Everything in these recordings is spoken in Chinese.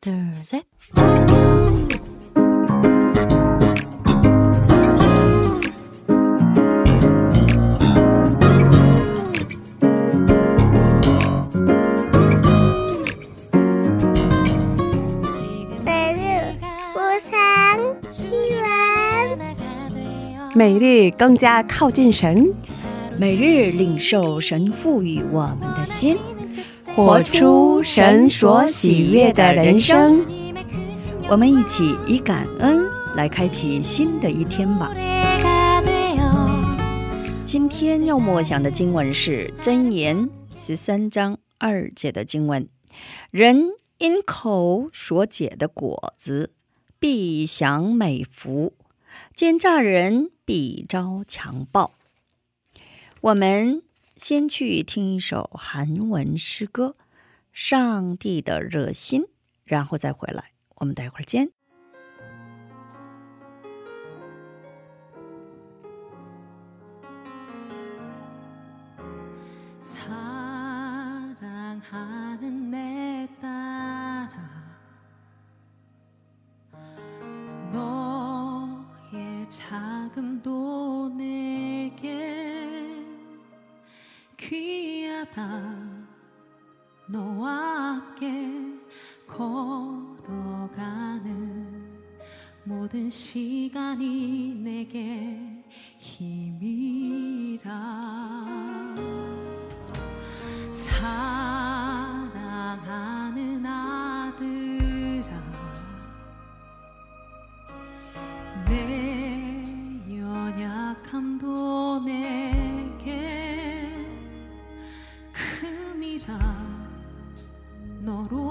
thursday 每日更加靠近神。每日领受神赋予我们的心。活出神所喜悦的人生。我们一起以感恩来开启新的一天吧。今天要默想的经文是《箴言》十三章二节的经文：“人因口所结的果子，必享美福；奸诈人必遭强暴。”我们先去听一首韩文诗歌《上帝的热心》，然后再回来。我们待会儿见。 너와 함께 걸어가는 모든 시간이 내게 힘이라. 사랑하는 아들아 내 연약함도 내게 큼이라 ignoró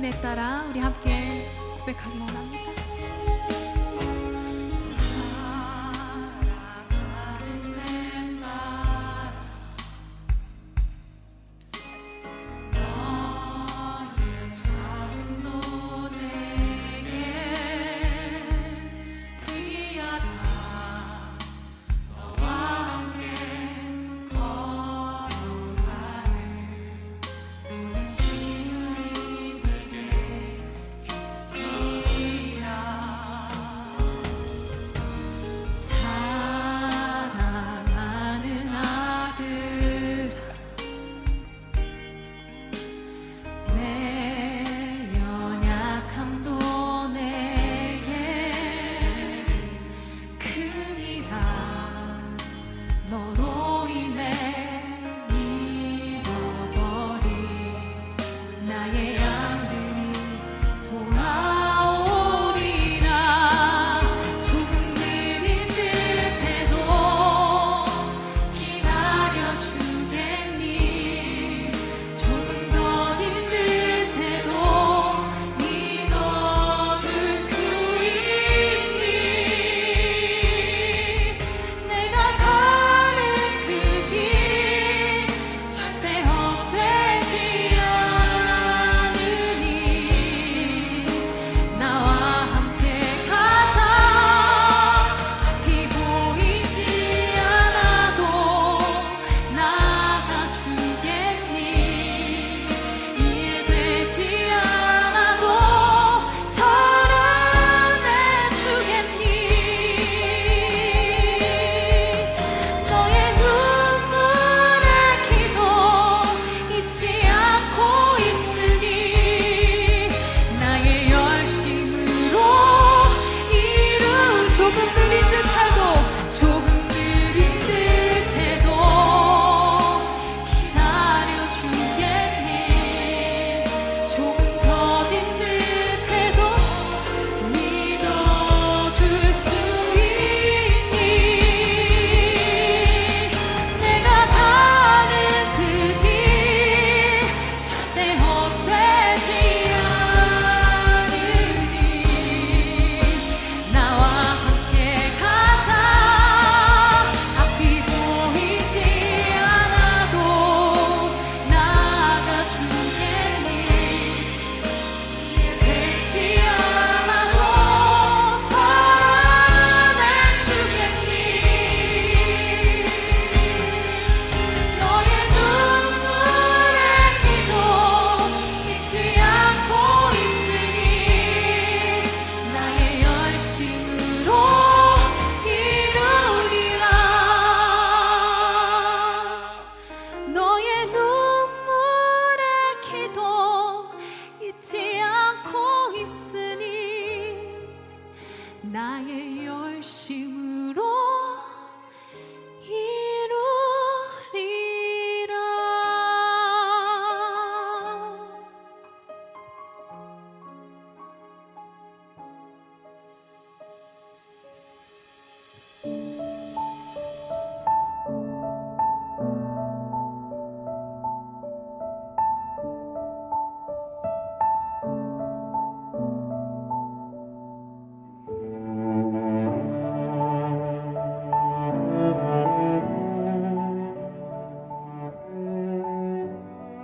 내 딸아 우리 함께 고백하기 원합니다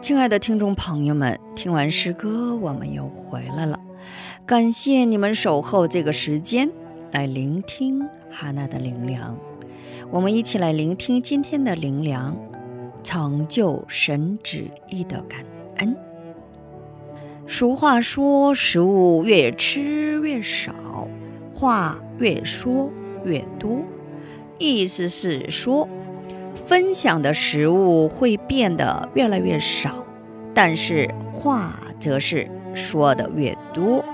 亲爱的听众朋友们，听完诗歌，我们又回来了。感谢你们守候这个时间来聆听哈娜的灵粮。我们一起来聆听今天的灵粮，成就神旨意的感恩。俗话说：“食物越吃越少，话越说越多。”意思是说。分享的食物会变得越来越少，但是话则是说的越多。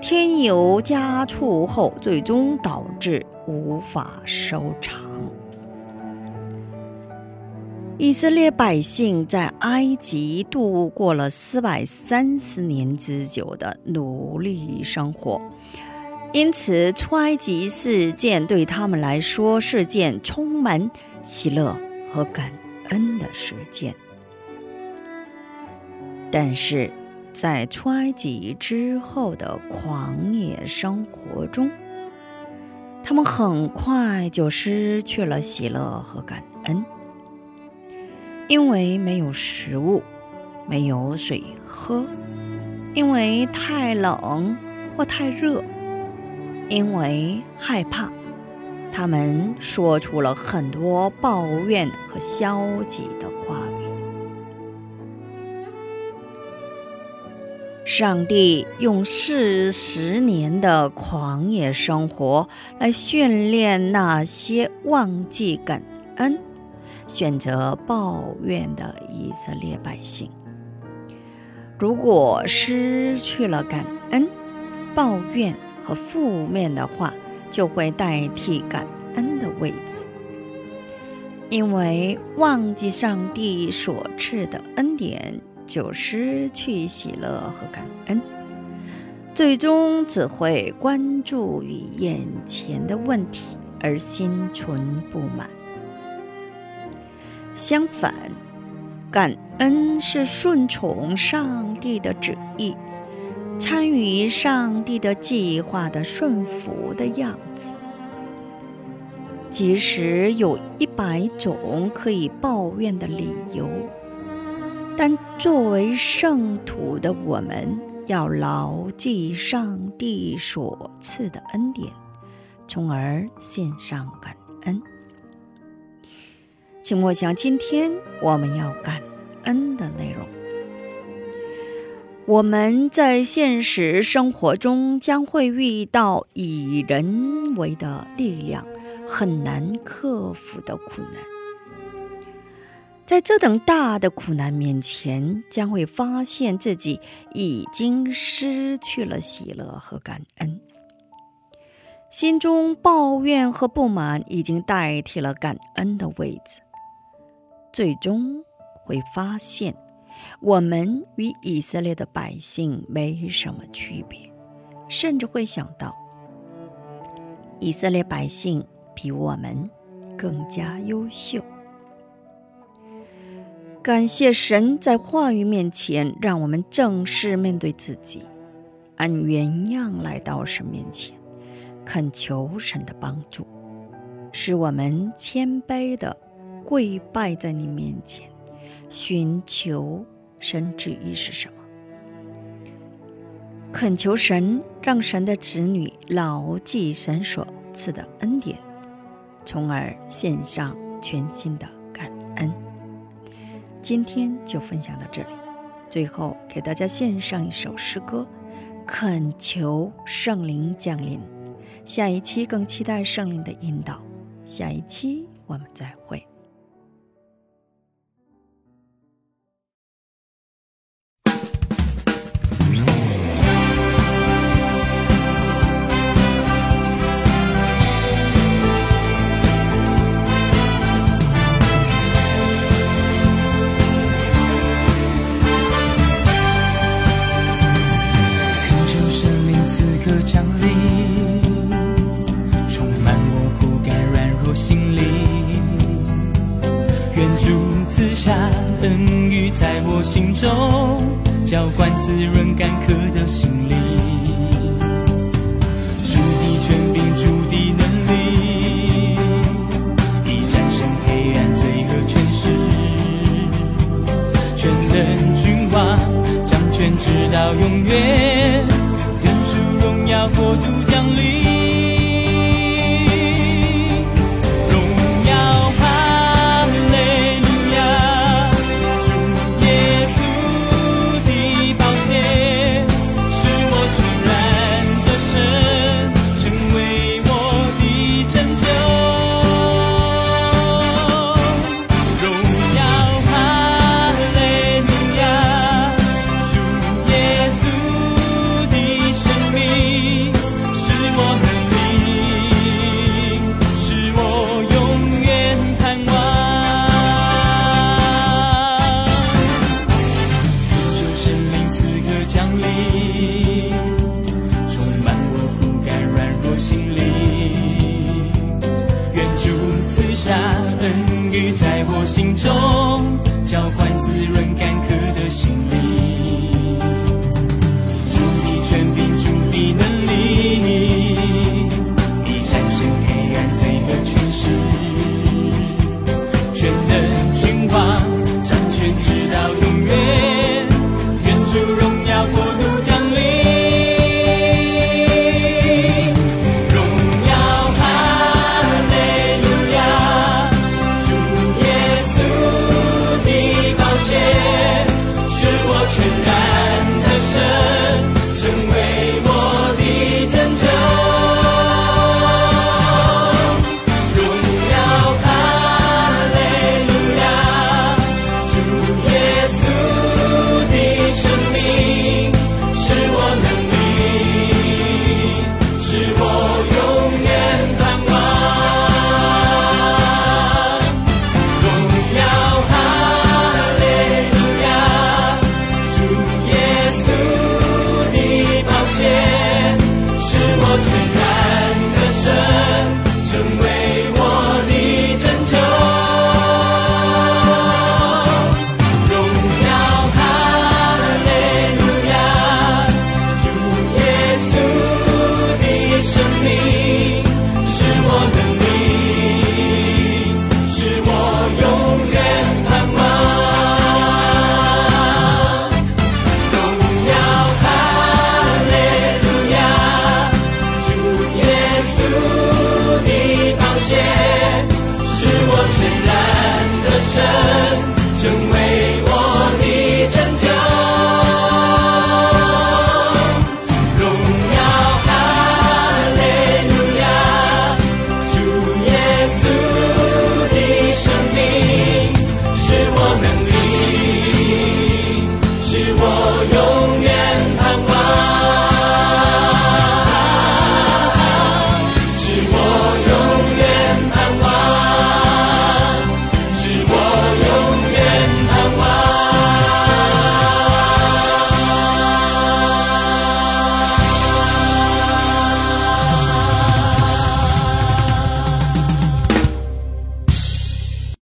添油加醋后，最终导致无法收场。以色列百姓在埃及度过了四百三十年之久的奴隶生活，因此出埃及事件对他们来说是件充满。喜乐和感恩的时间，但是在出埃及之后的狂野生活中，他们很快就失去了喜乐和感恩，因为没有食物，没有水喝，因为太冷或太热，因为害怕。他们说出了很多抱怨和消极的话语。上帝用四十年的狂野生活来训练那些忘记感恩、选择抱怨的以色列百姓。如果失去了感恩、抱怨和负面的话，就会代替感恩的位置，因为忘记上帝所赐的恩典，就失去喜乐和感恩，最终只会关注于眼前的问题而心存不满。相反，感恩是顺从上帝的旨意。参与上帝的计划的顺服的样子，即使有一百种可以抱怨的理由，但作为圣徒的我们，要牢记上帝所赐的恩典，从而献上感恩。请默想今天我们要感恩的内容。我们在现实生活中将会遇到以人为的力量很难克服的苦难，在这等大的苦难面前，将会发现自己已经失去了喜乐和感恩，心中抱怨和不满已经代替了感恩的位置，最终会发现。我们与以色列的百姓没什么区别，甚至会想到，以色列百姓比我们更加优秀。感谢神在话语面前，让我们正式面对自己，按原样来到神面前，恳求神的帮助，使我们谦卑的跪拜在你面前，寻求。神旨意是什么？恳求神，让神的子女牢记神所赐的恩典，从而献上全新的感恩。今天就分享到这里，最后给大家献上一首诗歌，恳求圣灵降临。下一期更期待圣灵的引导。下一期我们再会。恩雨在我心中，浇灌滋润干渴的心灵。主的权柄，主的能力，已战胜黑暗罪恶权势，全能君王，掌权直到永远，愿主荣耀国度降临。drink and